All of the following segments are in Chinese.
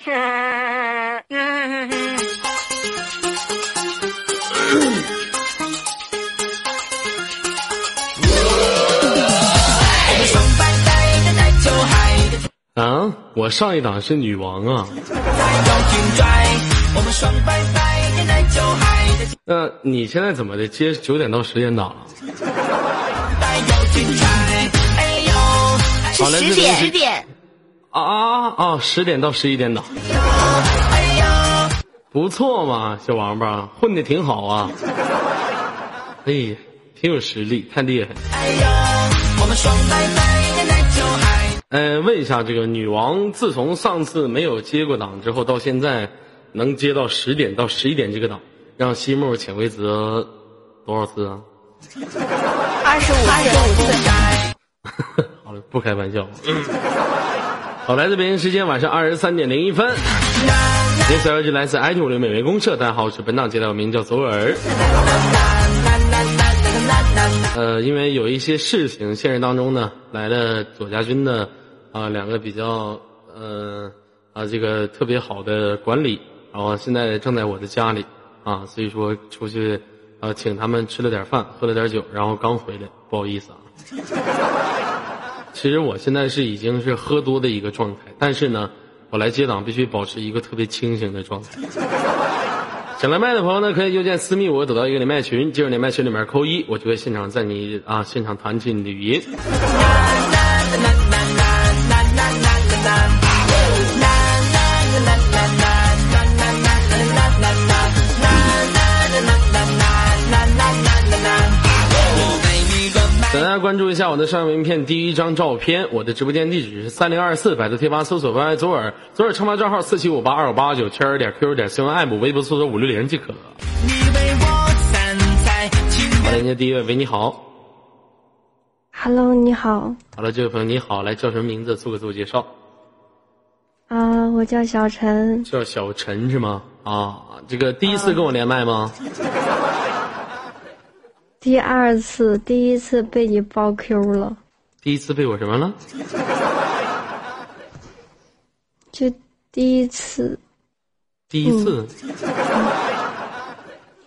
啊，我上一档是女王啊。那你现在怎么的？接九点到十点档？是十点，十点。啊啊啊！十点到十一点档。不错嘛，小王八混的挺好啊。哎呀，挺有实力，太厉害。嗯，问一下，这个女王自从上次没有接过档之后，到现在能接到十点到十一点这个档，让西木潜规则多少次啊？二十五，二十五次。好了，不开玩笑。好，来自北京时间晚上二十三点零一分。您所要是来自 IT 五零美味公社，大家好，我是本档接待，我名叫左耳。呃，因为有一些事情，现实当中呢，来了左家军的。啊，两个比较呃啊，这个特别好的管理，然后现在正在我的家里啊，所以说出去啊，请他们吃了点饭，喝了点酒，然后刚回来，不好意思啊。其实我现在是已经是喝多的一个状态，但是呢，我来接档必须保持一个特别清醒的状态。想连麦的朋友呢，可以右键私密我，得到一个连麦群，进入连麦群里面扣一，我就会现场在你啊现场弹起你的语音。关注一下我的上名片第一张照片，我的直播间地址是三零二四百度贴吧搜索 “YY 左耳”，左耳称牌账号四七五八二五八九圈儿点 q 点 c n m，微博搜索五六零即可。好，连接第一位，喂，你好。Hello，你好。好了，这位朋友你好，来叫什么名字？做个自我介绍。啊，我叫小陈。叫小陈是吗？啊，这个第一次跟我连麦吗？第二次，第一次被你包 Q 了。第一次被我什么了？就第一次。第一次。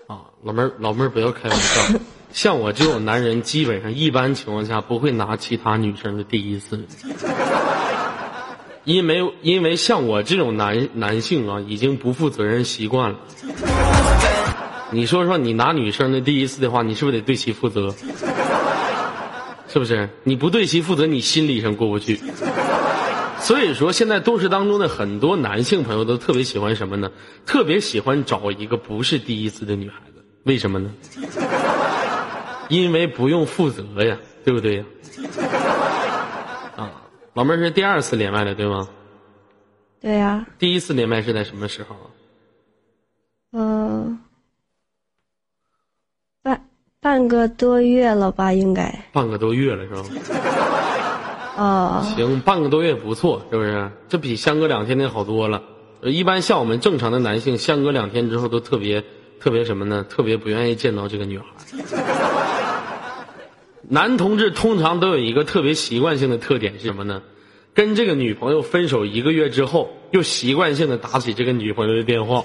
啊，老妹儿，老妹儿不要开玩笑。像我这种男人，基本上一般情况下不会拿其他女生的第一次，因为因为像我这种男男性啊，已经不负责任习惯了。你说说，你拿女生的第一次的话，你是不是得对其负责？是不是？你不对其负责，你心理上过不去。所以说，现在都市当中的很多男性朋友都特别喜欢什么呢？特别喜欢找一个不是第一次的女孩子，为什么呢？因为不用负责呀，对不对呀？啊，老妹儿是第二次连麦的，对吗？对呀。第一次连麦是在什么时候？嗯。半个多月了吧，应该。半个多月了是吧？哦。行，半个多月不错，是不是？这比相隔两天的好多了。一般像我们正常的男性，相隔两天之后都特别特别什么呢？特别不愿意见到这个女孩。男同志通常都有一个特别习惯性的特点是什么呢？跟这个女朋友分手一个月之后，又习惯性的打起这个女朋友的电话。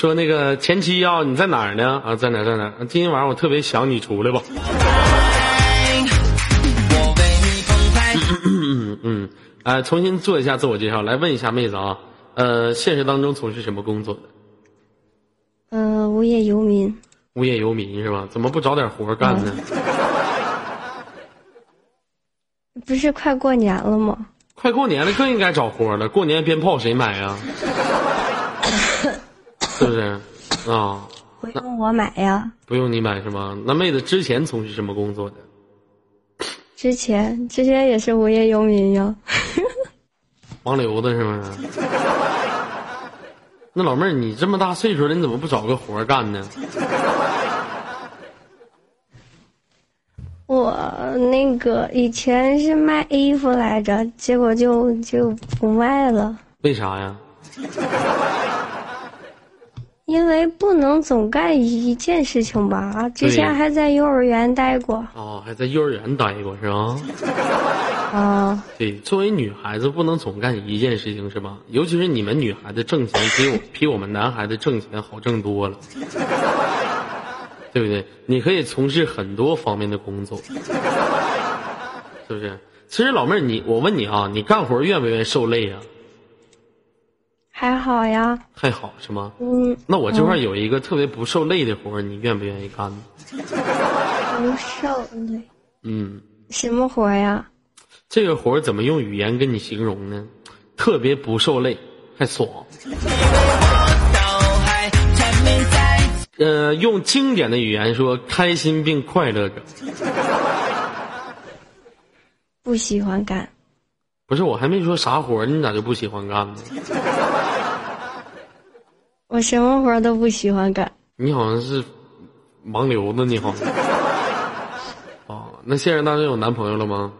说那个前妻啊，你在哪儿呢？啊，在哪在哪？今天晚上我特别想你，出来吧。嗯嗯，哎，重新做一下自我介绍，来问一下妹子啊，呃，现实当中从事什么工作的？嗯，无业游民。无业游民是吧？怎么不找点活干呢？不是快过年了吗？快过年了，更应该找活了。过年鞭炮谁买呀？是不是啊？不用我买呀。不用你买是吗？那妹子之前从事什么工作的？之前之前也是无业游民呀。黄流子是不是？那老妹儿，你这么大岁数了，你怎么不找个活干呢？我那个以前是卖衣服来着，结果就就不卖了。为啥呀？因为不能总干一件事情吧？之前还在幼儿园待过。哦，还在幼儿园待过是吧？啊，对，作为女孩子不能总干一件事情是吧？尤其是你们女孩子挣钱比我比我们男孩子挣钱好挣多了，对不对？你可以从事很多方面的工作，是不是？其实老妹儿，你我问你啊，你干活愿不愿意受累啊？还好呀，还好是吗？嗯，那我这块有一个特别不受累的活儿，你愿不愿意干呢？不受累。嗯，什么活呀？这个活怎么用语言跟你形容呢？特别不受累，还爽。呃，用经典的语言说，开心并快乐着。不喜欢干。不是，我还没说啥活，你咋就不喜欢干呢？我什么活都不喜欢干。你好像是盲流子，你好。哦，那现实当中有男朋友了吗？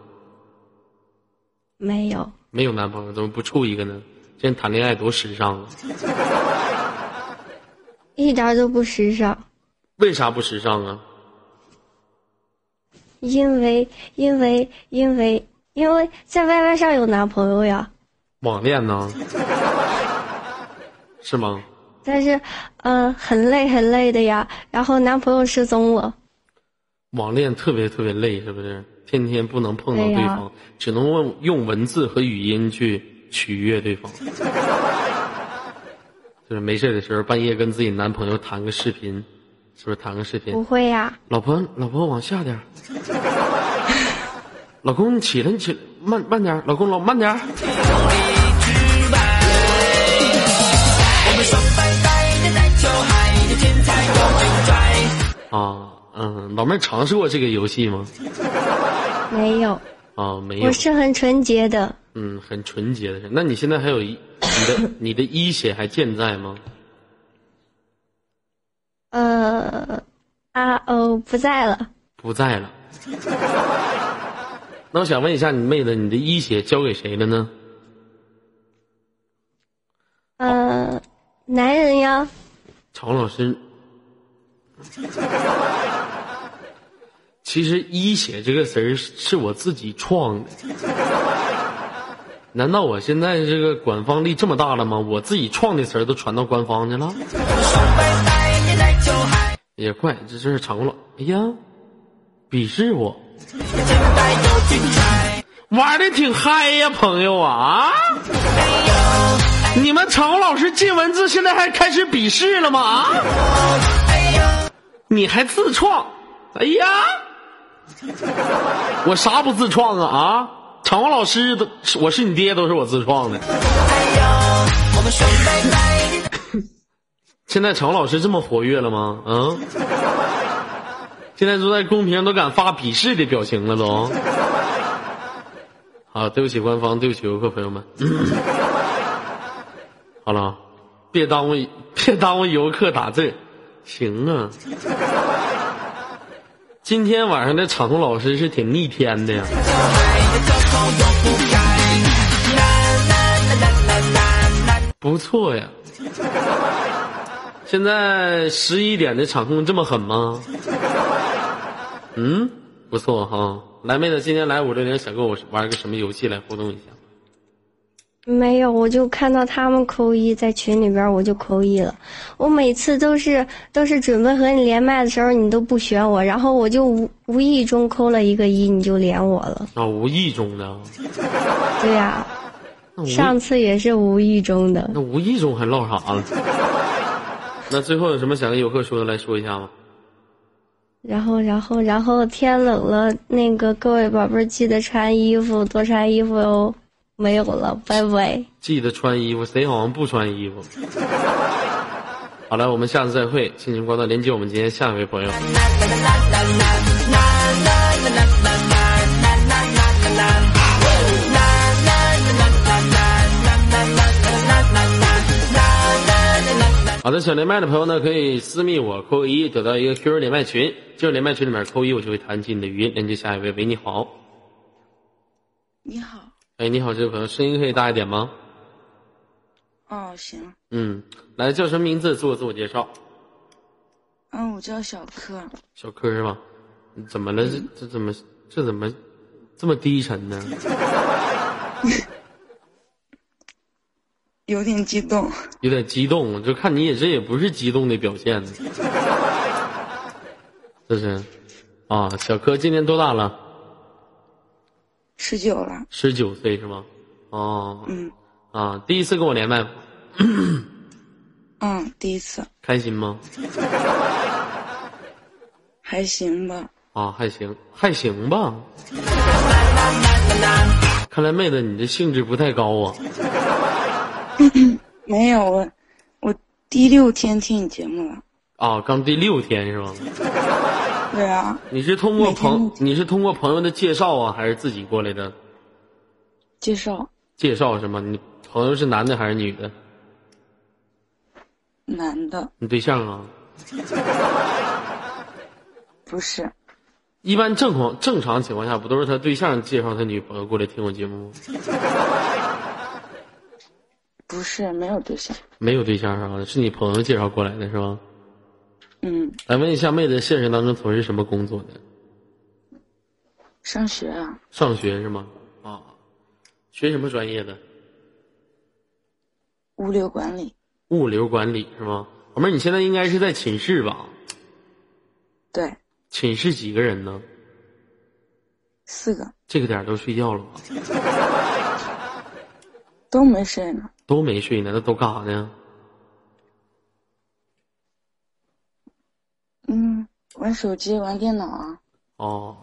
没有，没有男朋友，怎么不处一个呢？现在谈恋爱多时尚啊！一点都不时尚。为啥不时尚啊？因为因为因为因为在 YY 上有男朋友呀，网恋呢？是吗？但是呃很累很累的呀，然后男朋友失踪了。网恋特别特别累，是不是？天天不能碰到对方，只能用用文字和语音去取悦对方。就是没事的时候，半夜跟自己男朋友谈个视频，是不是谈个视频不？会呀，老婆，老婆往下点 老公，你起来，你起来，慢慢点老公，老慢点啊，嗯，老妹儿尝试过这个游戏吗？没有，啊，没有我。是很纯洁的。嗯，很纯洁的人。那你现在还有一你的 你的一血还健在吗？呃，啊哦，不在了。不在了。那我想问一下，你妹子，你的一血交给谁了呢？呃，男人呀，常老师，其实“一血”这个词儿是我自己创的。难道我现在这个官方力这么大了吗？我自己创的词儿都传到官方去了？也怪，这真是常老。哎呀，鄙视我，玩的挺嗨呀，朋友啊！你们常老师进文字现在还开始鄙视了吗？啊！你还自创？哎呀，我啥不自创啊啊！常老师都，我是你爹，都是我自创的。现在常老师这么活跃了吗？嗯，现在都在公屏上都敢发鄙视的表情了都。好，对不起官方，对不起游客朋友们。好了，别耽误别耽误游客打字，行啊。今天晚上的场控老师是挺逆天的呀。不错呀。现在十一点的场控这么狠吗？嗯，不错哈。来，妹子，今天来五六零，想跟我玩个什么游戏来互动一下？没有，我就看到他们扣一在群里边，我就扣一了。我每次都是都是准备和你连麦的时候，你都不选我，然后我就无无意中扣了一个一，你就连我了。啊，无意中的。对呀、上次也是无意中的。那无意中还唠啥了？那最后有什么想跟游客说的，来说一下吗。然后，然后，然后天冷了，那个各位宝贝儿记得穿衣服，多穿衣服哦。没有了，拜拜。记得穿衣服，谁好像不穿衣服？好了，我们下次再会。亲情挂断连接我们今天下一位朋友。好的，想连麦的朋友呢，可以私密我扣一，得到一个 QQ 连麦群。进入连麦群里面扣一，我就会弹起你的语音。连接下一位，喂，你好。你好，哎，你好，这位朋友，声音可以大一点吗？哦，行，嗯，来，叫什么名字？自我自我介绍。嗯，我叫小柯，小柯是吧？怎么了？这这怎么这怎么这么低沉呢？有点激动。有点激动，就看你也这也不是激动的表现，这是啊，小柯今年多大了？十九了。十九岁是吗？哦，嗯啊，第一次跟我连麦，嗯，第一次开心吗？还行吧。啊，还行，还行吧。看来妹子你这兴致不太高啊。没有我，我第六天听你节目了。啊，刚第六天是吗？对啊，你是通过朋你是通过朋友的介绍啊，还是自己过来的？介绍介绍是吗？你朋友是男的还是女的？男的你对象啊？不是，一般正常正常情况下，不都是他对象介绍他女朋友过来听我节目吗？不是没有对象。没有对象啊？是你朋友介绍过来的是吧？嗯，来问一下妹子，现实当中从事什么工作的？上学啊，上学是吗？啊，学什么专业的？物流管理。物流管理是吗？老妹儿，你现在应该是在寝室吧？对，寝室几个人呢？四个这个点儿都睡觉了吧？都没睡呢。都没睡呢，那都干啥呢？嗯，玩手机，玩电脑啊。哦，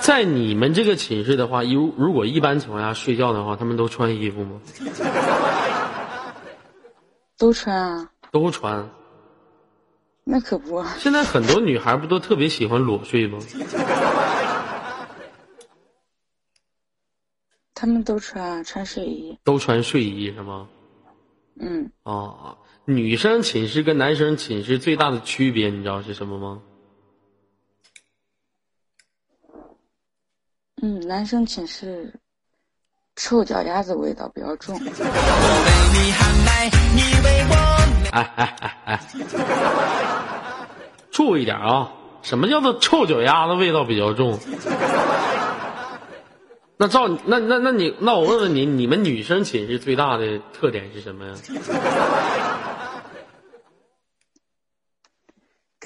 在你们这个寝室的话，如如果一般情况下睡觉的话，他们都穿衣服吗？都穿啊，都穿。那可不，现在很多女孩不都特别喜欢裸睡吗？他们都穿穿睡衣。都穿睡衣是吗？嗯，啊，女生寝室跟男生寝室最大的区别，你知道是什么吗？嗯，男生寝室臭脚丫子味道比较重。哎哎哎哎，注意点啊！什么叫做臭脚丫子味道比较重？那照那那那你那我问问你，你们女生寝室最大的特点是什么呀？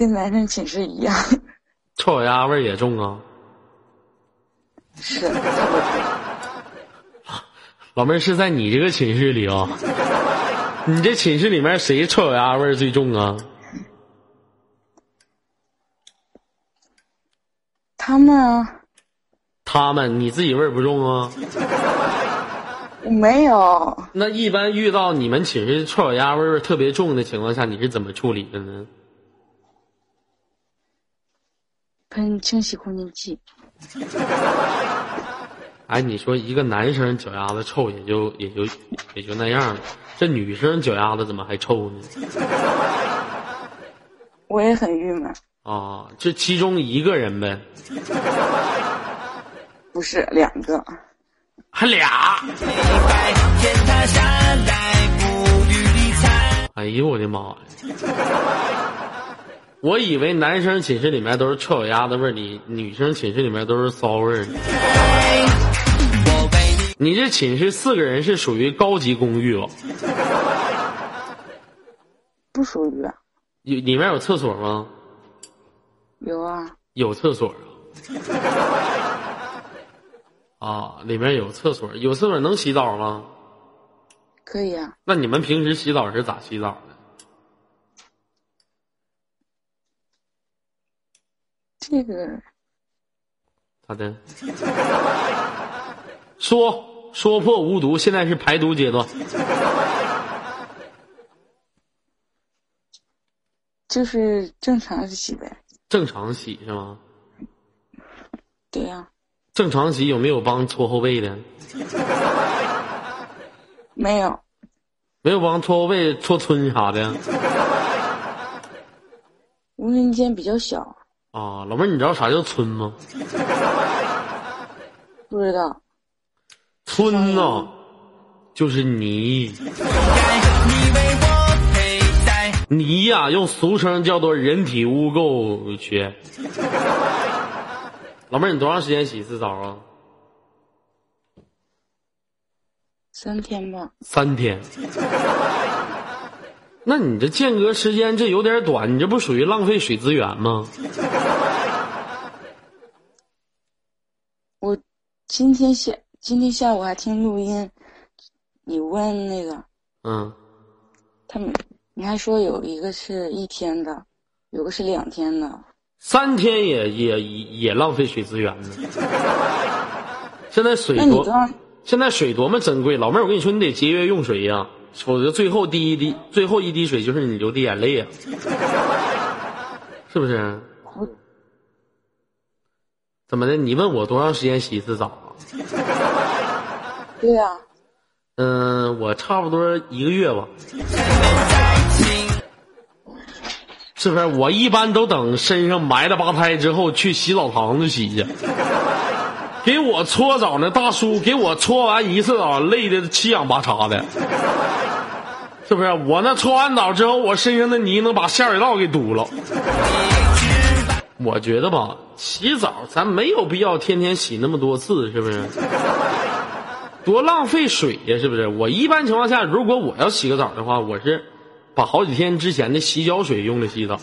跟男生寝室一样，臭脚丫味儿也重啊！是。老妹儿是在你这个寝室里啊？你这寝室里面谁臭脚丫味儿最重啊？他们啊，他们你自己味儿不重啊？我没有，那一般遇到你们寝室臭脚丫味儿特别重的情况下，你是怎么处理的呢？喷清洗空间剂。哎，你说一个男生脚丫子臭也就也就也就那样了，这女生脚丫子怎么还臭呢？我也很郁闷，啊，这其中一个人呗，不是两个，还俩。哎呦我的妈呀！我以为男生寝室里面都是臭脚丫子味儿，你女生寝室里面都是骚味儿。你这寝室四个人是属于高级公寓吧？不属于啊。有里面有厕所吗？有啊，有厕所啊。啊，里面有厕所，有厕所能洗澡吗？可以啊。那你们平时洗澡是咋洗澡的？这个咋的？说说破无毒，现在是排毒阶段。就是正常洗呗。正常洗是吗？对呀、正常洗有没有帮搓后背的？没有，没有帮搓后背、搓村啥的无人间比较小，啊？老妹儿，你知道啥叫村吗？不知道。村呐，就是泥。泥呀、用俗称叫做人体污垢学。老妹儿，你多长时间洗一次澡啊？三天吧。三天。那你这间隔时间这有点短，你这不属于浪费水资源吗？我今天下今天下午还听录音，你问那个嗯，他们，你还说有一个是一天的，有个是两天的。三天也也也也浪费水资源呢。现在水多？现在水多么珍贵，老妹儿，我跟你说，你得节约用水呀、否则最后第一滴最后一滴水就是你流的眼泪呀、是不是？怎么的？你问我多长时间洗一次澡啊？对呀、嗯，我差不多一个月吧。是不是？我一般都等身上埋了八胎之后去洗澡堂子洗去。给我搓澡那大叔，给我搓完一次澡，累的七仰八叉的，是不是？我那搓完澡之后，我身上的泥能把下水道给堵了。我觉得吧，洗澡咱没有必要天天洗那么多次，是不是？多浪费水呀，是不是？我一般情况下，如果我要洗个澡的话，我是把好几天之前的洗脚水用来洗澡。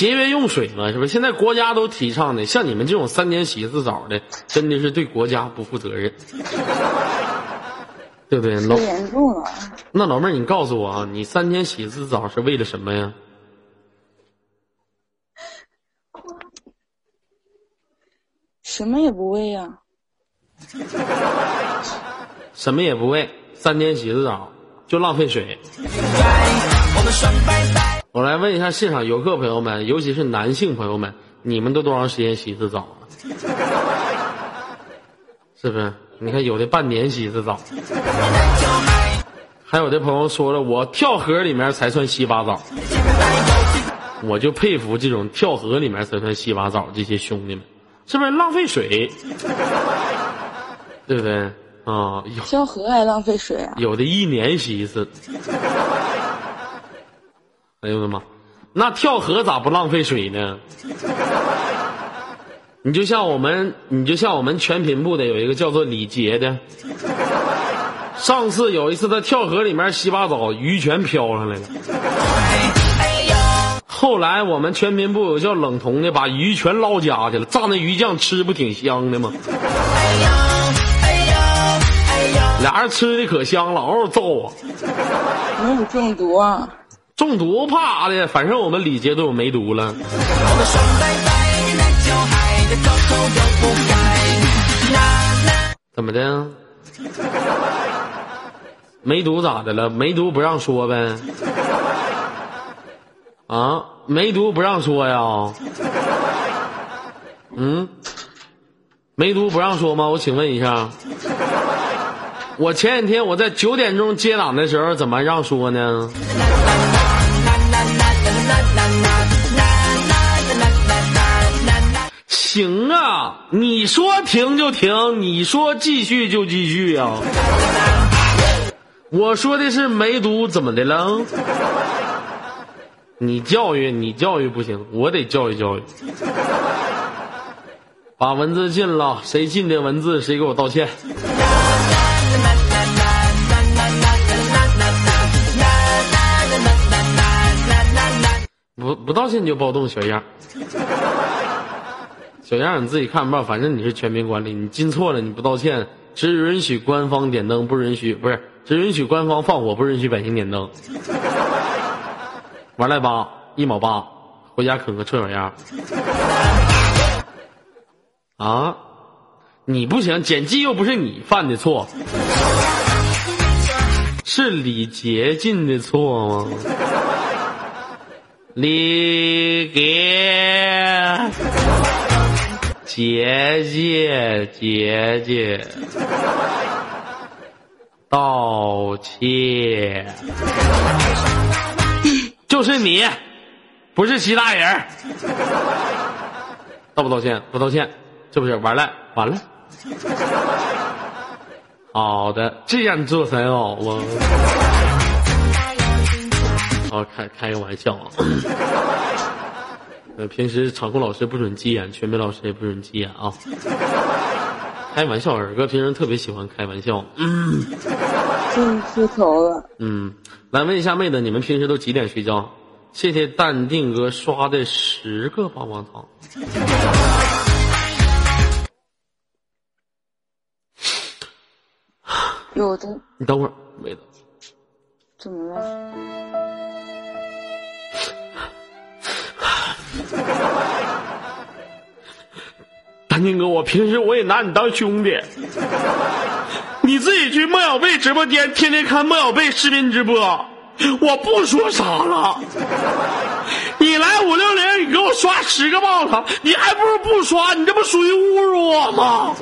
节约用水嘛，是不是？现在国家都提倡的，像你们这种三天洗一次澡的，真的是对国家不负责任，对不对？严重了。那老妹儿，你告诉我啊，你三天洗一次澡是为了什么呀？什么也不为呀、什么也不为，三天洗一次澡就浪费水。我来问一下现场游客朋友们，尤其是男性朋友们，你们都多长时间洗一次澡啊？是不是？你看有的半年洗一次澡，还有的朋友说了，我跳河里面才算洗把澡。我就佩服这种跳河里面才算洗把澡这些兄弟们，是不是浪费水？对不对？啊、有跳河还浪费水啊？有的一年洗一次。哎呦我的妈！那跳河咋不浪费水呢？你就像我们，你就像我们全品部的有一个叫做李杰的，上次有一次他跳河里面洗把澡，鱼全飘上来了。后来我们全频部有叫冷彤的，把鱼全捞家去了，炸那鱼酱吃不挺香的吗？俩人吃的可香了，嗷嗷揍啊！没有中毒啊？中毒怕啥的，反正我们李杰都有梅毒了。怎么的？梅毒咋的了？梅毒不让说呗？啊，梅毒不让说呀？嗯，梅毒不让说吗？我请问一下，我前几天我在九点钟接档的时候，怎么让说呢？行啊，你说停就停，你说继续就继续呀、我说的是梅毒，怎么的了？你教育你教育不行，我得教育教育。把文字禁了，谁禁的文字谁给我道歉。不不道歉你就暴动，小样。小样你自己看吧，反正你是全民管理，你进错了你不道歉，只允许官方点灯，不允许不是只允许官方放火，不允许百姓点灯。玩赖八一毛八，回家啃个臭小鸭。啊，你不行，剪辑又不是你犯的错，是李杰进的错吗？李杰。姐姐，姐姐，道歉，就是你，不是其他人。道不道歉？不道歉，是不是？完了，完了。好的，这样做才好啊。啊，开开个玩笑啊。呃，平时场控老师不准急眼，全美老师也不准急眼啊。开玩笑，尔哥平时特别喜欢开玩笑。嗯进出头了。嗯，来问一下妹子，你们平时都几点睡觉？谢谢淡定哥刷的十个棒棒糖。有的你等会儿，妹子。怎么了？丹宁哥，我平时我也拿你当兄弟，你自己去莫小贝直播间，天天看莫小贝视频直播，我不说啥了。你来五六零，你给我刷十个棒棒糖，你还不如不刷，你这不属于侮辱我吗？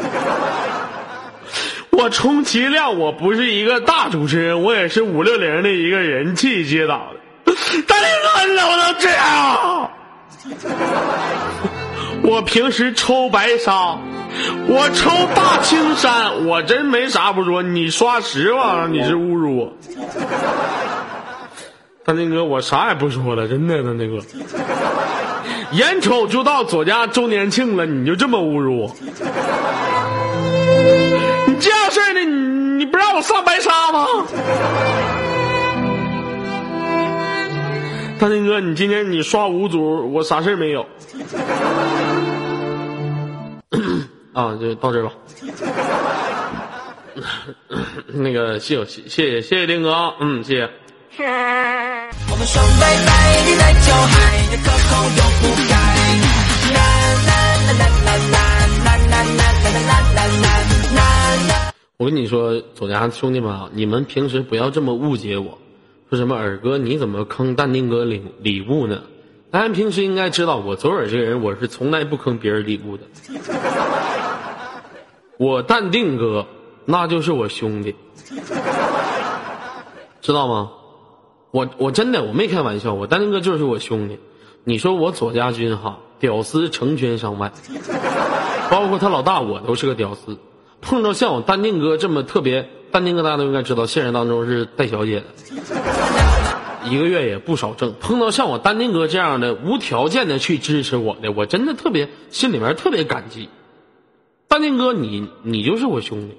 我充其量我不是一个大主持人，我也是五六零的一个人气接档的。丹宁哥，你能不能这样？我平时抽白沙，我抽大青山，我真没啥不说。你刷十万，你是侮辱我。大宁哥，我啥也不说了，真的，大宁哥。眼瞅就到左家周年庆了，你就这么侮辱我？你这样式儿的，你你不让我上白沙吗？大金哥，你今天你刷五组，我啥事儿没有。啊，就到这儿吧。那个，谢谢谢谢谢谢丁哥啊，嗯，谢谢。我们双拜拜，你在酒海，的可口又不改。啦啦啦啦啦啦啦啦啦啦啦啦啦。我跟你说，左家兄弟们啊，你们平时不要这么误解我，说什么尔哥你怎么坑淡定哥礼礼物呢？大家平时应该知道，我左耳这个人，我是从来不坑别人礼物的。我淡定哥，那就是我兄弟，知道吗？我我真的我没开玩笑，我淡定哥就是我兄弟。你说我左家军哈，屌丝成千上万，包括他老大我都是个屌丝。碰到像我淡定哥这么特别，淡定哥大家都应该知道，现实当中是带小姐的，一个月也不少挣。碰到像我淡定哥这样的无条件的去支持我的，我真的特别心里面特别感激。淡定哥，你你就是我兄弟，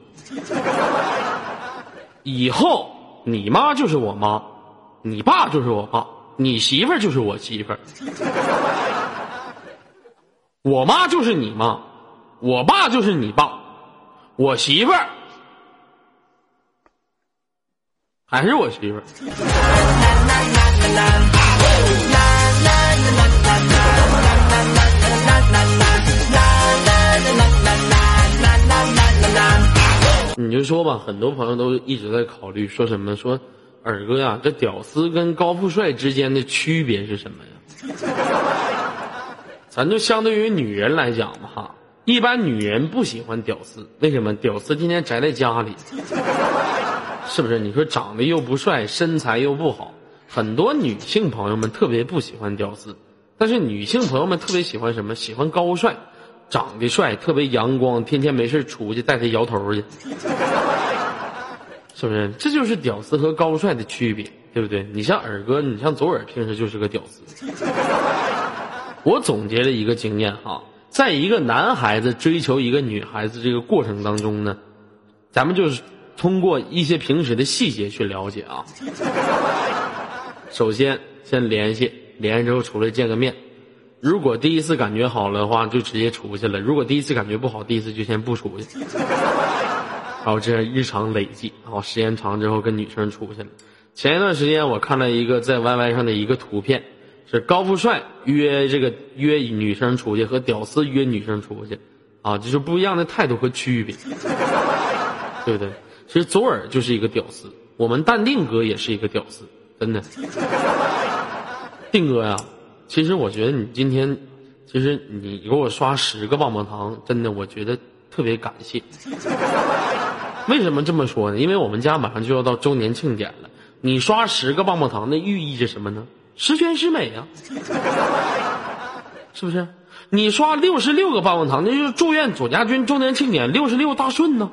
以后你妈就是我妈，你爸就是我爸，你媳妇儿就是我媳妇儿，我妈就是你妈，我爸就是你爸，我媳妇儿还是我媳妇儿。你就说吧，很多朋友都一直在考虑，说什么说，尔哥呀，这屌丝跟高富帅之间的区别是什么呀？咱就相对于女人来讲吧，哈，一般女人不喜欢屌丝，为什么？屌丝天天宅在家里，是不是？你说长得又不帅，身材又不好，很多女性朋友们特别不喜欢屌丝，但是女性朋友们特别喜欢什么？喜欢高帅。长得帅，特别阳光，天天没事出去带他摇头去，是不是？这就是屌丝和高帅的区别，对不对？你像尔哥，你像左耳，平时就是个屌丝。我总结了一个经验哈，在一个男孩子追求一个女孩子这个过程当中呢，咱们就是通过一些平时的细节去了解啊。首先，先联系，联系之后出来见个面。如果第一次感觉好了的话，就直接出去了；如果第一次感觉不好，第一次就先不出去。然后这样日常累计，然后时间长之后跟女生出去了。前一段时间我看了一个在 YY 上的一个图片，是高富帅约这个约女生出去和屌丝约女生出去，啊，就是不一样的态度和区别，对不对？其实左耳就是一个屌丝，我们淡定哥也是一个屌丝，真的。定哥呀。其实我觉得你今天，其实你给我刷十个棒棒糖，真的，我觉得特别感谢。为什么这么说呢？因为我们家马上就要到周年庆典了，你刷十个棒棒糖，那寓意着什么呢？十全十美啊，是不是？你刷六十六个棒棒糖，那就是祝愿左家军周年庆典六十六大顺呢。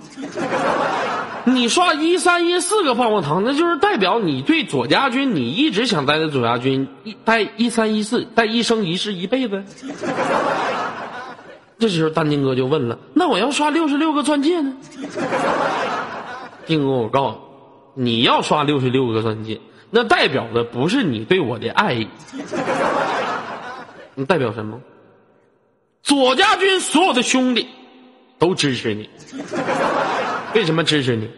你刷一三一四个棒棒糖，那就是代表你对左家军，你一直想待在左家军，一待一三一四，待一生一世一辈子。这时候淡定哥就问了：“那我要刷六十六个钻戒呢？”丁哥，我告诉你，你要刷六十六个钻戒，那代表的不是你对我的爱意，那代表什么？左家军所有的兄弟都支持你。为什么支持你？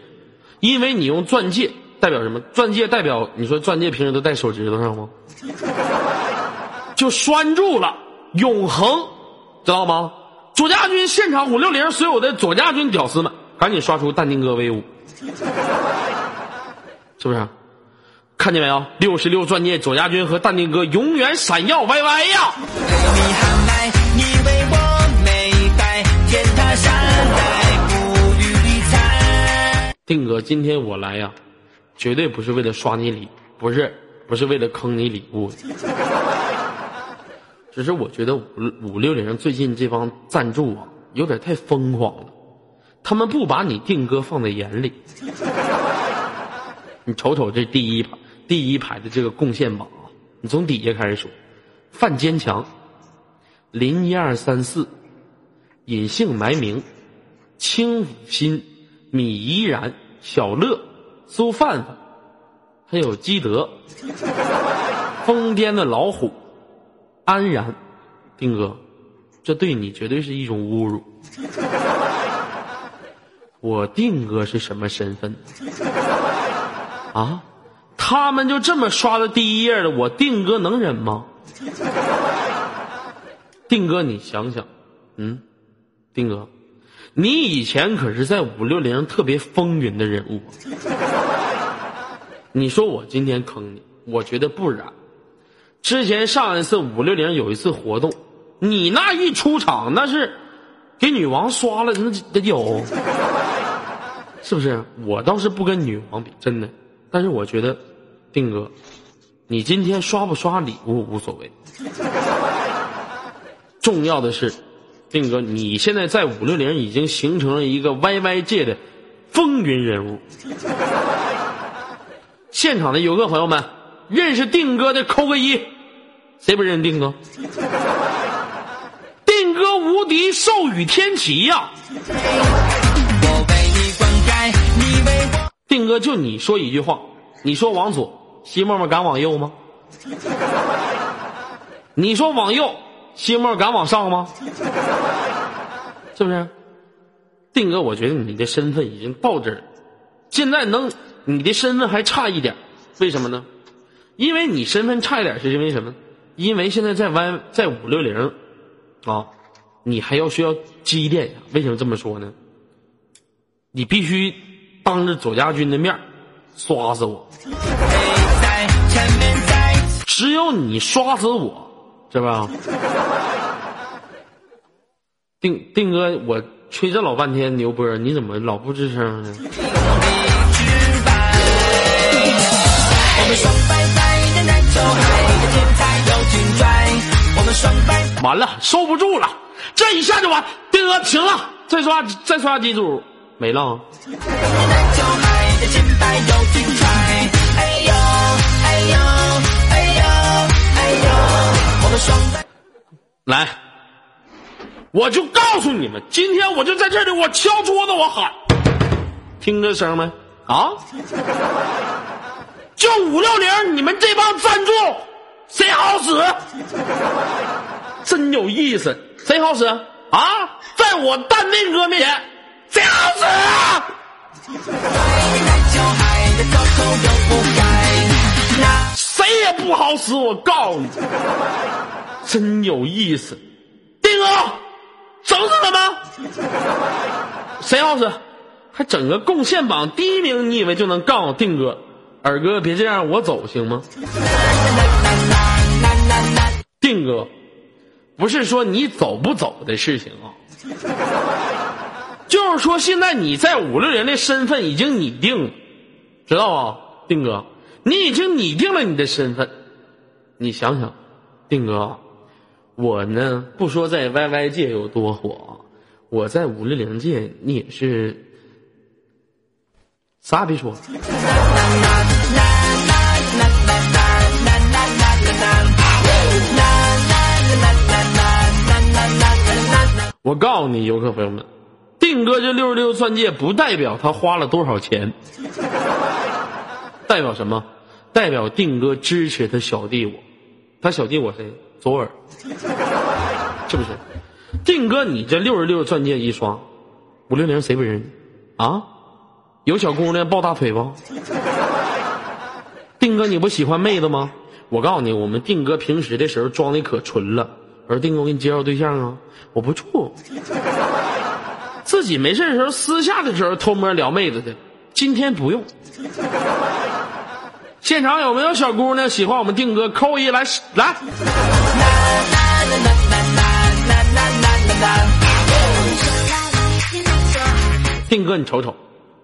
因为你用钻戒代表什么？钻戒代表你说钻戒平时都戴手指头上吗？就拴住了永恒，知道吗？左家军现场五六零，所有的左家军屌丝们，赶紧刷出淡定哥威武，是不是？看见没有？六十六钻戒，左家军和淡定哥永远闪耀歪歪呀！定哥，今天我来呀，绝对不是为了刷你礼，不是，不是为了坑你礼物。只是我觉得五五六零最近这帮赞助啊，有点太疯狂了，他们不把你定哥放在眼里。你瞅瞅这第一排第一排的这个贡献榜啊，你从底下开始数：范坚强、林一二三四、隐姓埋名、轻抚心、米依然、小乐、苏范范，还有基德、疯癫的老虎、安然，丁哥，这对你绝对是一种侮辱。我定哥是什么身份？啊，他们就这么刷到第一页的，我定哥能忍吗？定哥，你想想，嗯，定哥，你以前可是在五六零特别风云的人物，你说我今天坑你，我觉得不然。之前上一次五六零有一次活动，你那一出场那是给女王刷了，那得有，是不是？我倒是不跟女王比，真的。但是我觉得，定哥，你今天刷不刷礼物无所谓，重要的是，定哥，你现在在五六零已经形成了一个 YY 界的风云人物。现场的游客朋友们，认识定哥的扣个一，谁不认识定哥？定哥无敌，寿与天齐呀、我为你灌溉，你为我。定哥，就你说一句话，你说往左，西沫沫敢往右吗？你说往右，西沫敢往上吗？是不是？定哥，我觉得你的身份已经到这儿了，现在能，你的身份还差一点，为什么呢？因为你身份差一点，是因为什么？因为现在在湾在五六零，啊，你还要需要积淀一下。为什么这么说呢？你必须当着左家军的面刷死我，只有你刷死我，是吧？定定哥，我吹这老半天牛波，你怎么老不吱声呢？完了，收不住了，这一下就完。定哥，停了，再刷再刷几组，没了来，我就告诉你们，今天我就在这里，我敲桌子，我喊，听这声没？啊？就五六零，你们这帮赞助，谁好使？真有意思，谁好使啊？在我淡定哥面前，谁好使？谁也不好使，我告诉你，真有意思。定哥，整死他们！谁好使？还整个贡献榜第一名，你以为就能告诉定哥？二哥，别这样，我走行吗？定哥，不是说你走不走的事情啊，就是说现在你在五六零的身份已经拟定了，知道吧？定哥，你已经拟定了你的身份，你想想，定哥，我呢不说在 YY 界有多火，我在五六零界你也是啥也别说。我告诉你，游客朋友们，定哥这六十六钻戒不代表他花了多少钱，代表什么？代表定哥支持他小弟我，他小弟我谁？左耳，是不是？定哥，你这六十六钻戒一双，五六零谁不认？啊？有小姑娘抱大腿不？定哥，你不喜欢妹子吗？我告诉你，我们定哥平时的时候装的可纯了。我说定哥，我给你介绍对象啊，我不处。自己没事的时候，私下的时候偷摸撩妹子的，今天不用。现场有没有小姑娘喜欢我们定哥？扣一来来。定哥，你瞅瞅，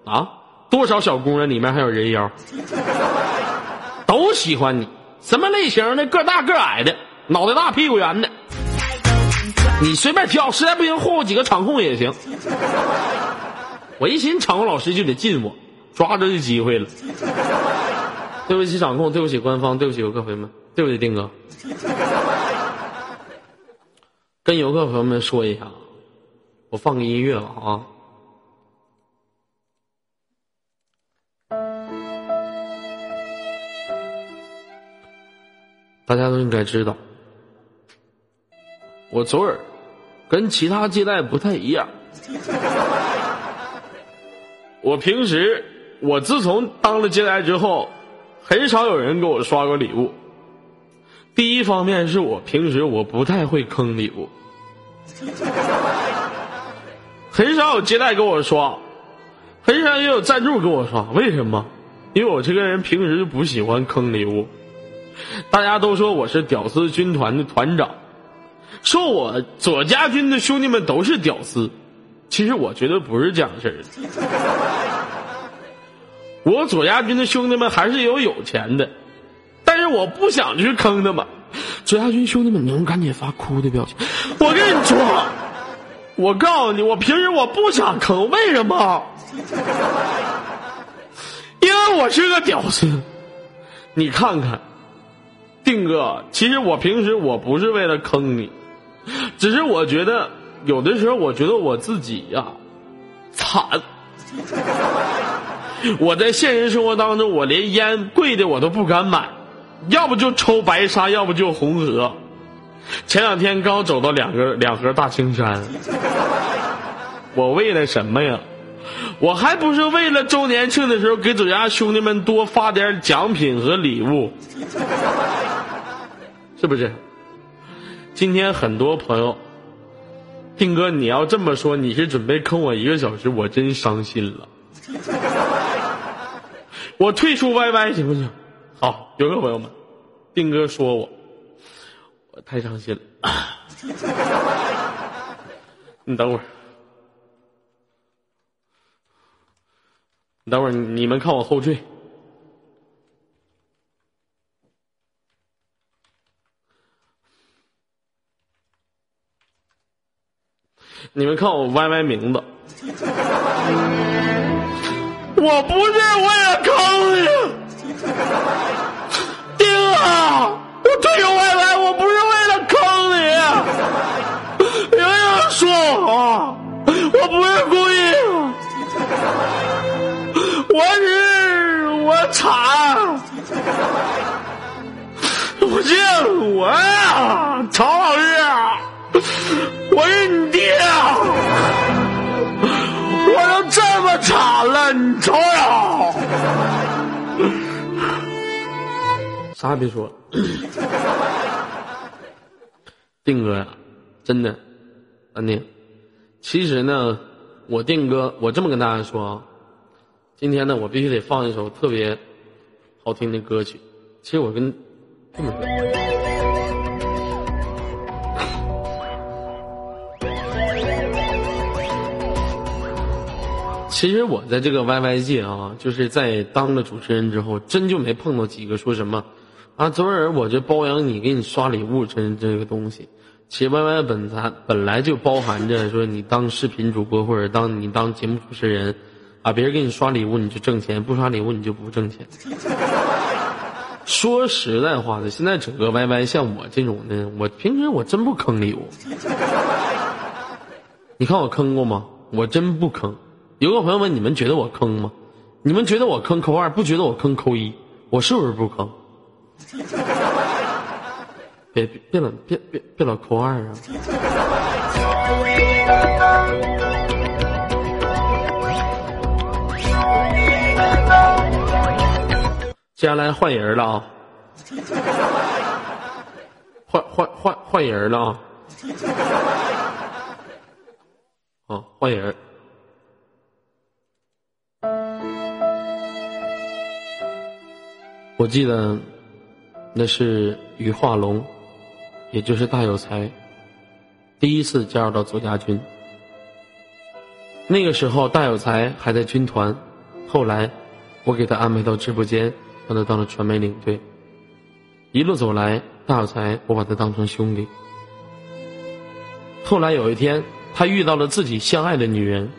啊，多少小姑娘里面还有人妖，都喜欢你。什么类型的？个大个矮的，脑袋大屁股圆的，你随便挑，实在不行霍霍几个场控也行。我一寻场控老师就得进我，抓着这机会了。对不起掌控，对不起官方，对不起游客朋友们，对不起丁哥。跟游客朋友们说一下，我放个音乐了啊。大家都应该知道，我左耳跟其他接待不太一样。我平时，我自从当了接待之后，很少有人给我刷过礼物。第一方面是我平时我不太会坑礼物，很少有接待给我刷，很少也有赞助给我刷。为什么？因为我这个人平时就不喜欢坑礼物。大家都说我是屌丝军团的团长，说我左家军的兄弟们都是屌丝，其实我觉得不是这样式儿的。我左家军的兄弟们还是有有钱的，但是我不想去坑他们。左家军兄弟们，你们赶紧发哭的表情。我跟你说，我告诉你，我平时我不想坑，为什么？因为我是个屌丝。你看看。定哥，其实我平时我不是为了坑你，只是我觉得有的时候我觉得我自己呀惨。我在现实生活当中，我连烟贵的我都不敢买，要不就抽白沙，要不就红河。前两天刚走到两个两盒大青山，我为了什么呀？我还不是为了周年庆的时候给左家兄弟们多发点奖品和礼物。是不是？今天很多朋友，丁哥，你要这么说，你是准备坑我一个小时，我真伤心了。我退出 YY 行不行？好，有个朋友们，丁哥说我，我太伤心了。你等会儿，你等会儿，你们看我后缀。你们看我 YY 名字，我不是为了坑你，丁啊！我退出 YY，我不是为了坑你，别人说我，我不是故意，我是我惨，不信我呀，曹老师。我是你爹！惨了，你瞅瞅。啥也别说，定哥呀，真的，安定。其实呢，我定哥，我这么跟大家说啊，今天呢，我必须得放一首特别好听的歌曲。其实我跟这么说。其实我在这个 YY 界啊，就是在当了主持人之后，真就没碰到几个说什么，啊，昨儿我这包养你，给你刷礼物，真这个东西。其实 Y Y 本咱本来就包含着说你当视频主播或者当你当节目主持人，啊，别人给你刷礼物你就挣钱，不刷礼物你就不挣钱。说实在话的，现在整个 Y Y 像我这种的，我平时我真不坑礼物。你看我坑过吗？我真不坑。有个朋友问你们觉得我坑吗？你们觉得我坑扣二，不觉得我坑扣一？我是不是不坑？别别老别别别老扣二啊！接下来换人了啊！换换换换人了啊！啊，换人。我记得那是于化龙，也就是大有才，第一次加入到左家军。那个时候大有才还在军团，后来我给他安排到直播间，让他当了传媒领队。一路走来，大有才我把他当成兄弟。后来有一天，他遇到了自己相爱的女人，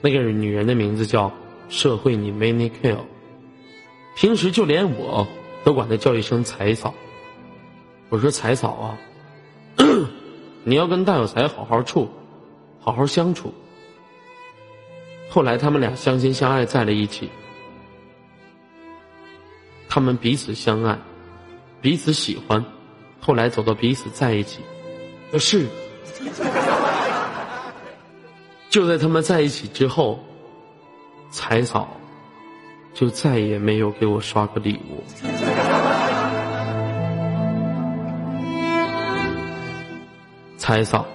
那个女人的名字叫社会你 Many Kill。平时就连我都管她叫一声财嫂。我说财嫂啊，你要跟大有才好好处，好好相处。后来他们俩相亲相爱在了一起，他们彼此相爱，彼此喜欢，后来走到彼此在一起。可是，就在他们在一起之后，财嫂就再也没有给我刷过礼物。财嫂，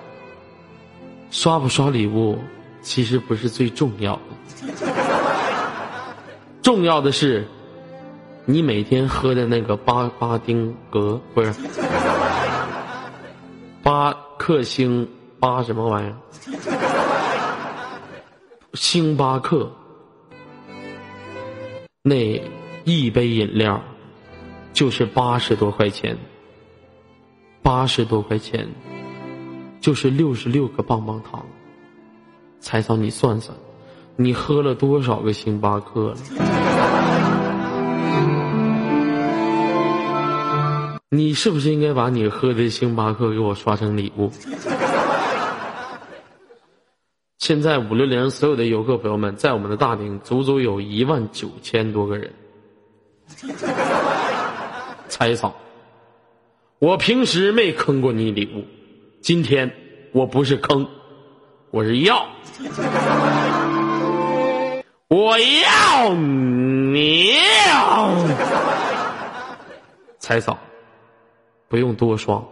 刷不刷礼物其实不是最重要的，重要的是你每天喝的那个巴巴丁格不是八克星八什么玩意儿？星巴克那一杯饮料就是八十多块钱，八十多块钱就是六十六个棒棒糖。财嫂，你算算，你喝了多少个星巴克了？你是不是应该把你喝的星巴克给我刷成礼物？现在五六零所有的游客朋友们，在我们的大厅足足有一万九千多个人。财嫂，我平时没坑过你礼物，今天我不是坑，我是要，我要你要，财嫂，不用多说，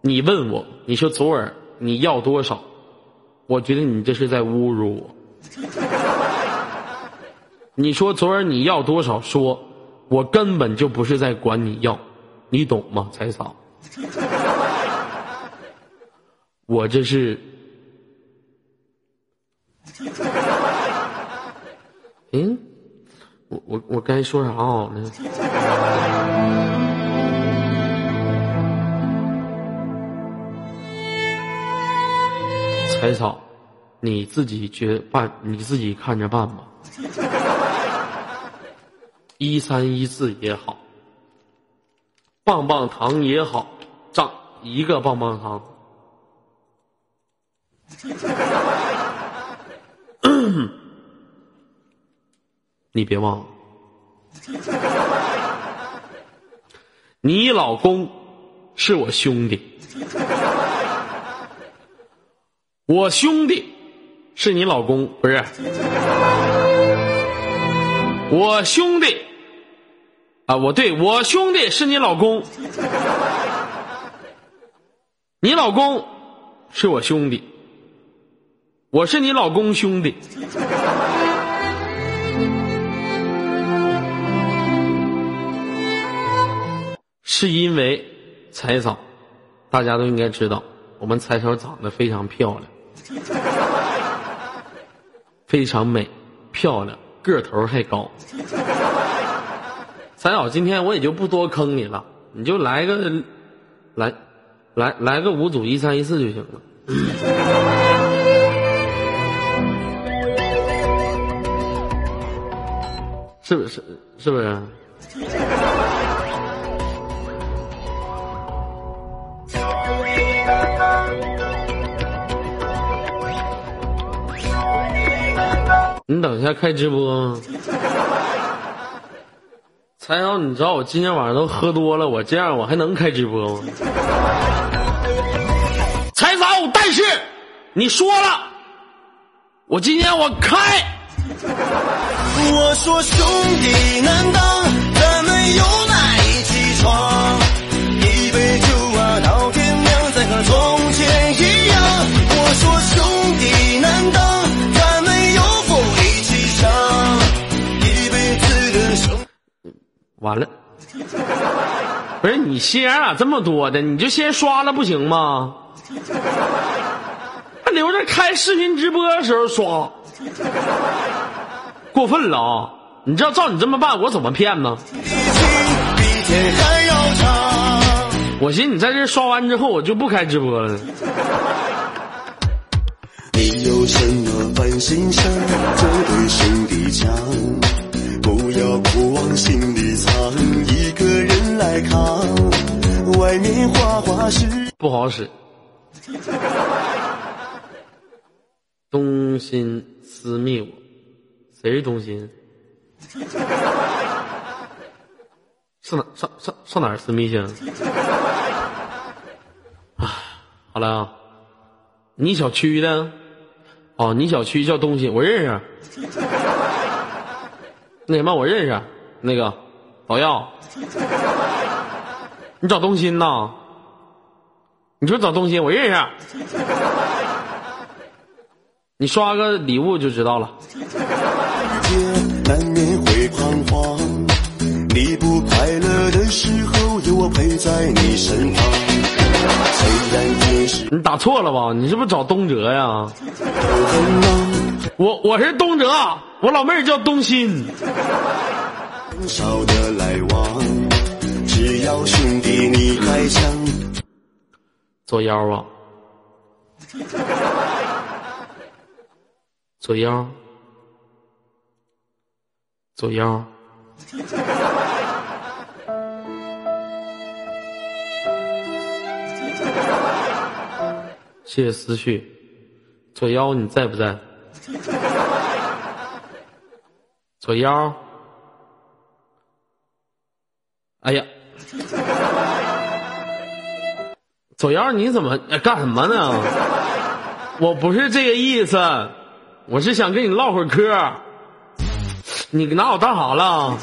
你问我，你说左耳你要多少？我觉得你这是在侮辱我。你说昨儿你要多少说，我根本就不是在管你要，你懂吗，财嫂？我这是，嗯，我我我该说啥好呢？财嫂，你自己觉办，你自己看着办吧。一三一四也好，棒棒糖也好，涨一个棒棒糖。你别忘了，你老公是我兄弟。我兄弟是你老公，不是？我兄弟啊，我对我兄弟是你老公，你老公是我兄弟，我是你老公兄弟。是因为彩嫂，大家都应该知道，我们彩嫂长得非常漂亮。非常美，漂亮，个头还高。三嫂，今天我也就不多坑你了，你就来个，来，来来个五组一三一四就行了。是不是？是不是？你等一下开直播吗？才瑶，你知道我今天晚上都喝多了，我这样我还能开直播吗？才嫂，但是你说了，我今天我开。我说兄弟，难当咱们又完了，不是你心眼咋这么多的？你就先刷了不行吗？还留着开视频直播的时候刷，过分了啊！你知道照你这么办，我怎么骗呢？我寻思你在这刷完之后，我就不开直播了。你有什么烦心事就对兄弟讲，不要苦往心里藏，一个人来扛。外面花花世不好使。东心私密我，谁是东心？上哪上上上哪儿私密去？啊，好了啊，你小区的？哦，你小区叫东心，我认识。那什么，我认识。那个老药，你找东心呐？你说找东心，我认识。你刷个礼物就知道了。界难免会彷徨，你不快乐的时候，有我陪在你身旁。你打错了吧？你是不是找东哲呀？我我是东哲，我老妹儿叫东心。很少的来往，只要兄弟你还想。左腰啊，左腰，左腰。谢谢思绪，左腰你在不在？左腰，哎呀，左腰你怎么干什么呢？我不是这个意思，我是想跟你唠会儿嗑。你拿我当啥了？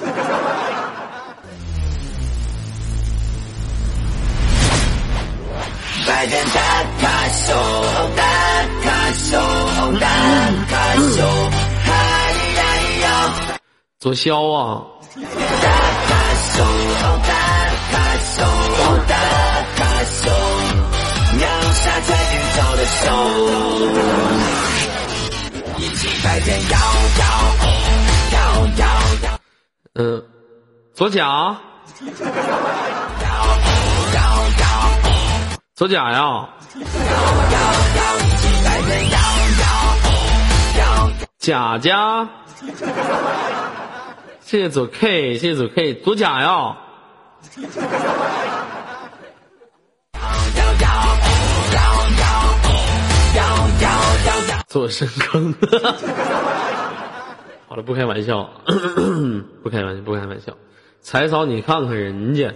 左肖啊，嗯、左甲，左甲呀，甲甲，谢谢左 K，谢谢左 K，左甲呀，左深坑，好了，不开玩笑，不开玩笑，不开玩笑，彩嫂，你看看人家，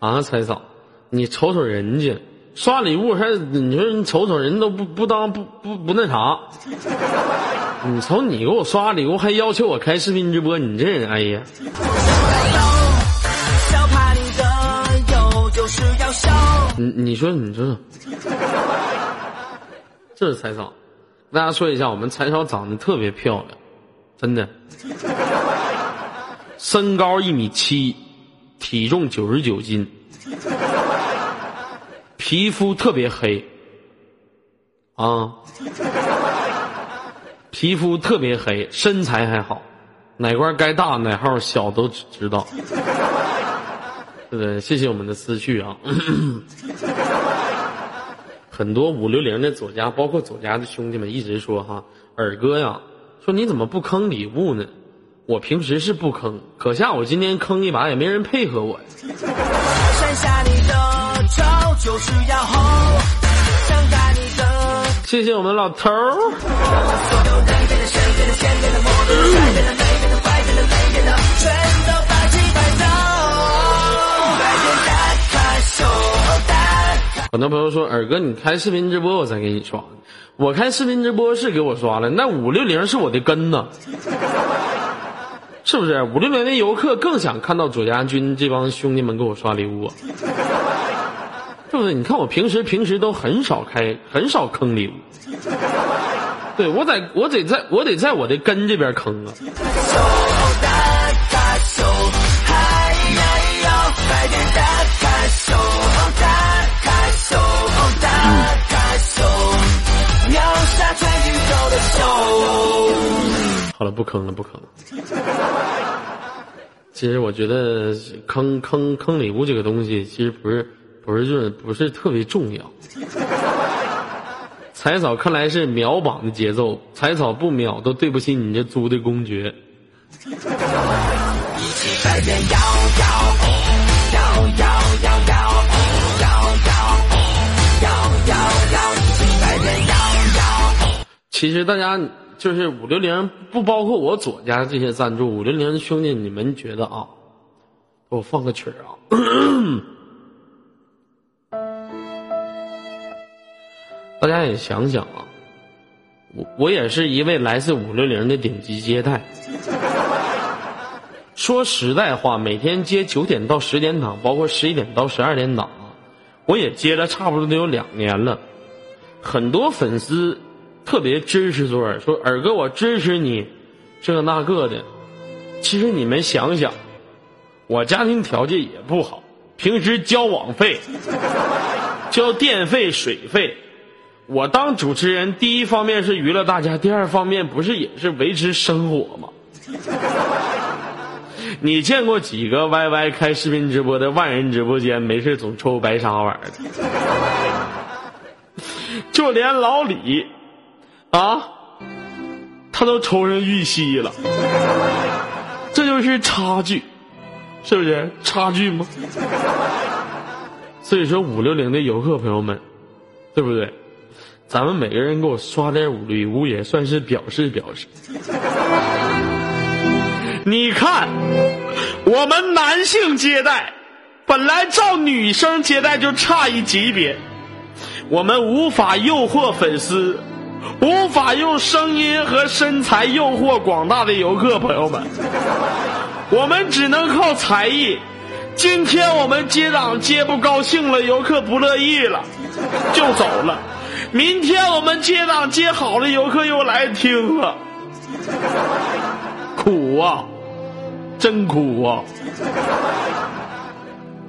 啊，彩嫂，你瞅瞅人家。刷礼物还，你说你瞅瞅人都不不当不不不那啥，你瞅你给我刷礼物还要求我开视频直播，你这人哎呀，你的有就是要笑。你你说你说，这是财嫂，大家说一下，我们财嫂长得特别漂亮，真的，身高一米七，体重九十九斤，皮肤特别黑，啊，皮肤特别黑，身材还好，哪块该大哪号小都知道。对，谢谢我们的思绪啊。很多五六零的左家，包括左家的兄弟们一直说哈，尔哥呀，说你怎么不坑礼物呢？我平时是不坑，可下我今天坑一把也没人配合我呀。闪下你的就是，谢谢我们老头儿。很多朋友说，尔哥你开视频直播我才给你刷，我开视频直播是给我刷了，那五六零是我的根呢，是不是？五六零的游客更想看到左家军这帮兄弟们给我刷礼物，是不是？你看我平时平时都很少开，很少坑礼物，对我在我得在我得在我的根这边坑啊。好了，不坑了，不坑了。其实我觉得坑坑坑礼物这个东西，其实不是不是就是不是特别重要。彩草看来是秒榜的节奏，彩草不秒都对不起你这猪的公爵。其实大家就是五六零，不包括我左家这些赞助，五六零兄弟，你们觉得啊？给我放个曲儿啊！大家也想想啊，我我也是一位来自五六零的顶级接待。说实在话，每天接九点到十点档，包括十一点到十二点档，我也接了差不多得有两年了。很多粉丝特别支持左耳，说耳哥我支持你，这个那个的。其实你们想想，我家庭条件也不好，平时交网费、交电费、水费。我当主持人，第一方面是娱乐大家，第二方面不是也是维持生活吗？你见过几个 YY 开视频直播的万人直播间，没事总抽白沙玩的？就连老李，啊，他都抽上玉溪了，这就是差距，是不是差距吗？所以说五六零的游客朋友们，对不对？咱们每个人给我刷点礼物，也算是表示表示。你看，我们男性接待，本来照女生接待就差一级别，我们无法诱惑粉丝，无法用声音和身材诱惑广大的游客朋友们，我们只能靠才艺。今天我们接档接不高兴了，游客不乐意了，就走了。明天我们接档接好了，游客又来听了，苦啊！真苦啊，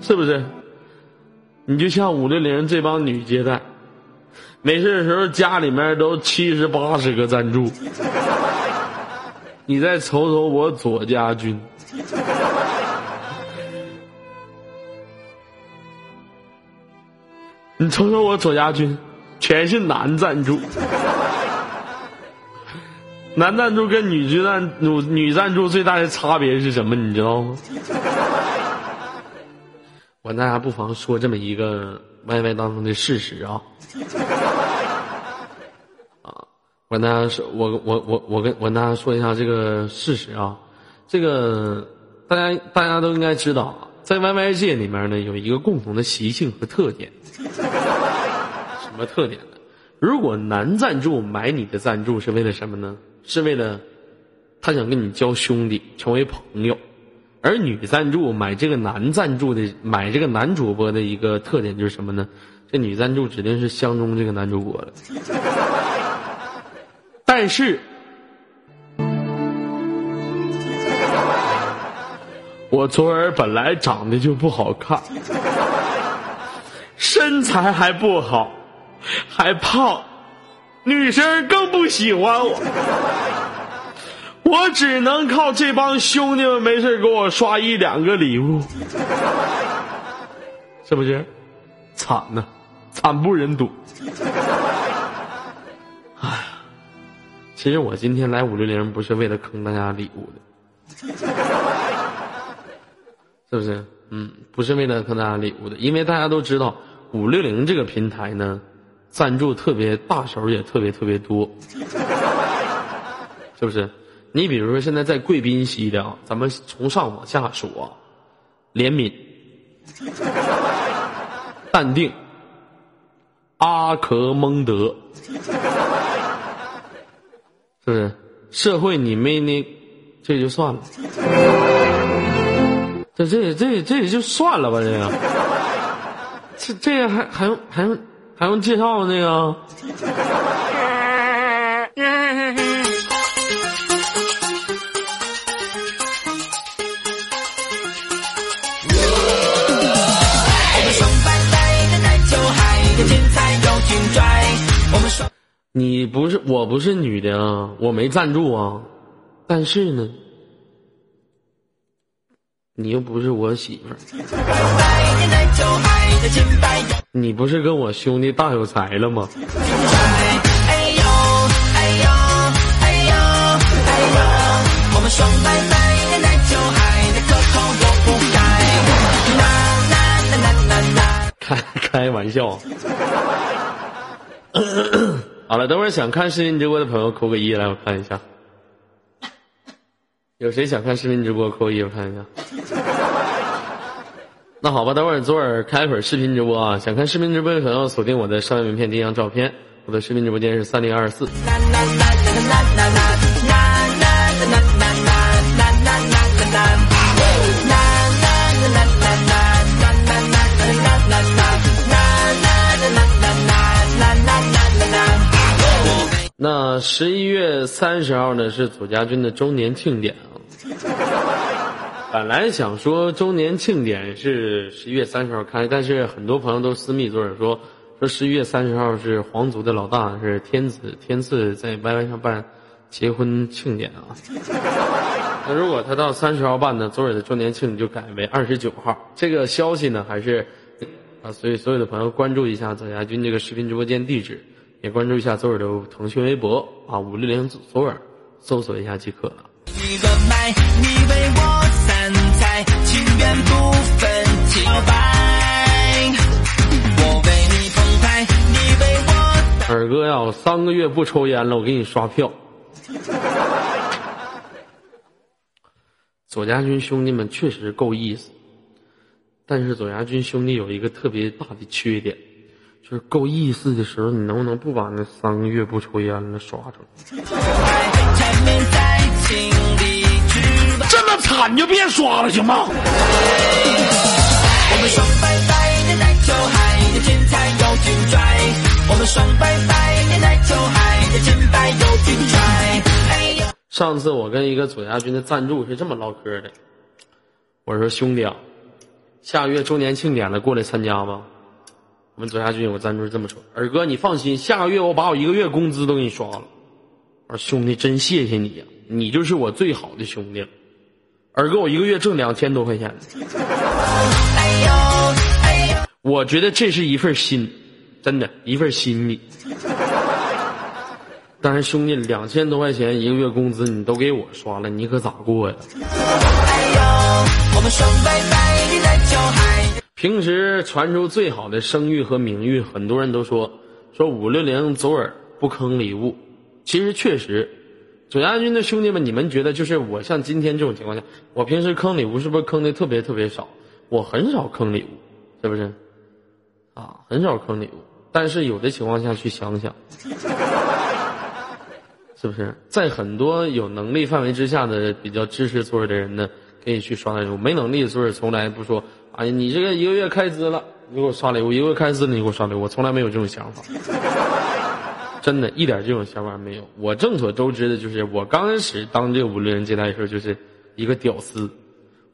是不是？你就像五六零这帮女接待，没事的时候家里面都七十八十个赞助，你再瞅瞅我左家军，你瞅瞅我左家军，全是男赞助。男赞助跟女赞女女赞助最大的差别是什么？你知道吗？我大家不妨说这么一个 YY 当中的事实啊，啊，我跟大家说，我我我我跟我跟大家说一下这个事实啊，这个大家大家都应该知道，在 YY 界里面呢有一个共同的习性和特点，什么特点呢？如果男赞助买你的赞助是为了什么呢？是为了他想跟你交兄弟，成为朋友。而女赞助买这个男赞助的，买这个男主播的一个特点就是什么呢？这女赞助指定是相中这个男主播了。但是，我昨儿本来长得就不好看，身材还不好，还胖。女生更不喜欢我，我只能靠这帮兄弟们没事给我刷一两个礼物，是不是？惨呐，惨不忍睹。哎呀，其实我今天来五六零不是为了坑大家礼物的，是不是？嗯，不是为了坑大家礼物的，因为大家都知道五六零这个平台呢，赞助特别大手也特别特别多，是不是？你比如说现在在贵宾席的啊，咱们从上往下数啊，怜悯、淡定、阿克蒙德，是不是？社会你没那，这就算了。这这这这也就算了吧，这个，这这个还还用还用还用介绍吗？这个。你不是我不是女的啊，我没赞助啊，但是呢，你又不是我媳妇儿，你不是跟我兄弟大有才了吗？开开玩笑。好了，等会儿想看视频直播的朋友扣个一来，我看一下。有谁想看视频直播？扣一，我看一下。那好吧，等会儿昨晚开会儿视频直播啊！想看视频直播的朋友锁定我的商业名片第一张照片，我的视频直播间是三零二四。那十一月三十号呢是左家军的周年庆典啊。本来想说周年庆典是十一月三十号开，但是很多朋友都私密左耳说说十一月三十号是皇族的老大是天子天赐在 YY 上办结婚庆典啊。那如果他到三十号办呢，左耳的周年庆就改为二十九号。这个消息呢还是啊，所以所有的朋友关注一下左家军这个视频直播间地址。也关注一下左耳的腾讯微博啊，五六零左耳，搜索一下即可了。耳哥呀，我三个月不抽烟了，我给你刷票。左家军兄弟们确实够意思，但是左家军兄弟有一个特别大的缺点。就是够意思的时候，你能不能不把那三个月不抽烟了刷出来？这么惨就别刷了，行吗？上次我跟一个左家军的赞助是这么唠嗑的，我说兄弟啊，下个月周年庆典了，过来参加吧。我们左家军有个赞助是这么说：“二哥，你放心，下个月我把我一个月工资都给你刷了。”我说：“兄弟，真谢谢你呀，你就是我最好的兄弟了。”二哥，我一个月挣两千多块钱。我觉得这是一份心，真的，一份心意。但是兄弟，两千多块钱一个月工资你都给我刷了，你可咋过呀？平时传出最好的声誉和名誉，很多人都说说五六零左耳不坑礼物。其实确实，左家军的兄弟们，你们觉得就是我像今天这种情况下，我平时坑礼物是不是坑的特别特别少？我很少坑礼物，是不是？啊，很少坑礼物。但是有的情况下去想想，是不是在很多有能力范围之下的比较支持左耳的人呢，可以去刷礼物。没能力的左耳从来不说。哎，你这个一个月开支了，你给我刷礼物；一个月开支了，你给我刷礼物。我从来没有这种想法，真的，一点这种想法没有。我众所周知的就是，我刚开始当这个五六人接待的时候，就是一个屌丝。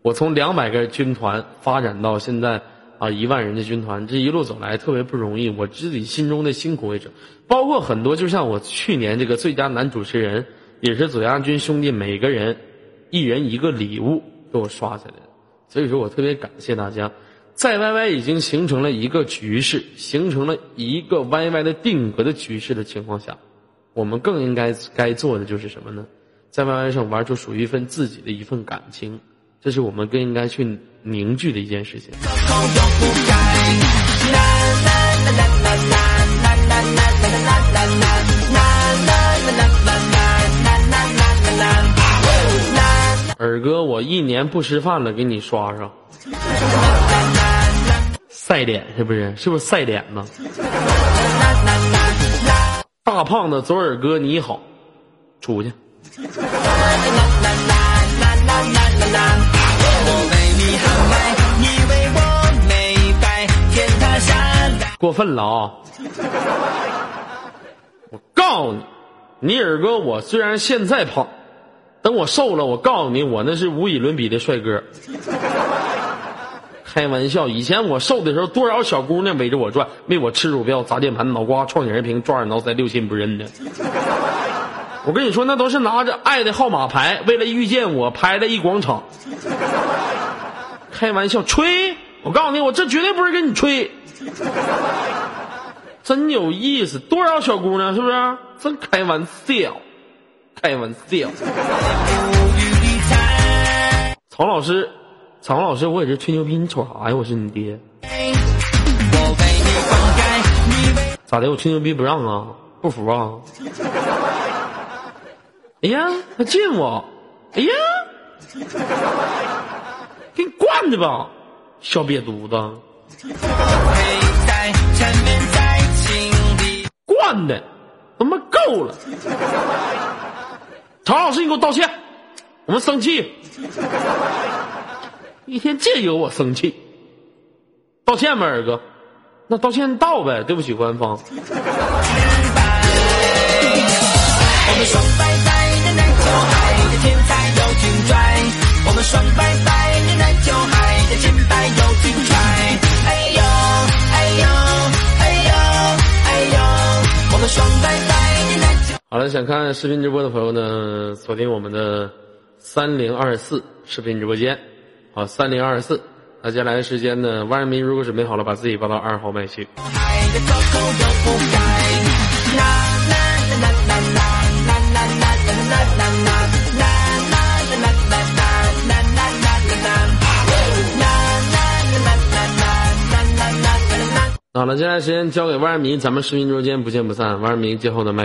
我从两百个军团发展到现在啊一万人的军团，这一路走来特别不容易。我自己心中的辛苦为者，包括很多，就像我去年这个最佳男主持人，也是左家军兄弟每个人一人一个礼物给我刷下来。所以说我特别感谢大家，在 YY 已经形成了一个局势，形成了一个 YY 的定格的局势的情况下，我们更应该该做的就是什么呢？在 YY 上玩出属于一份自己的一份感情，这是我们更应该去凝聚的一件事情。尔哥，我一年不吃饭了，给你刷上。晒脸是不是？是不是晒脸呢？大胖子左耳哥你好，出去。过分了啊！我告诉你，你耳哥我虽然现在胖，等我瘦了，我告诉你，我那是无与伦比的帅哥。开玩笑，以前我瘦的时候，多少小姑娘围着我转，为我吃鼠标、砸键盘、脑瓜、撞显示屏、抓耳挠腮、六亲不认的。我跟你说，那都是拿着爱的号码牌，为了遇见我拍的一广场。开玩笑，吹！我告诉你，我这绝对不是跟你吹，真有意思。多少小姑娘，是不是？真开玩笑，开玩笑。曹老师。曹老师，我也是吹牛逼，你瞅啥呀？我是你爹，咋的？我吹牛逼不让啊？不服啊？哎呀，还近我！哎呀，给你惯的吧，小瘪犊子！惯的，他妈够了！曹老师，你给我道歉，我们生气。一天见由我生气，道歉吧，二哥。那道歉道呗，对不起官方。我们双拜拜，的篮球海的天才又精彩。我们双拜拜，的篮球海的金牌又精彩。哎呦哎呦哎呦哎呦，我们双拜拜。好了，想看视频直播的朋友呢，锁定我们的三零二四视频直播间。好，三零二四，那接下来的时间呢？万人迷如果准备好了，把自己报到二号麦去。好了，接下来时间交给万人迷，咱们视频直播间不见不散。万人迷，最后的麦。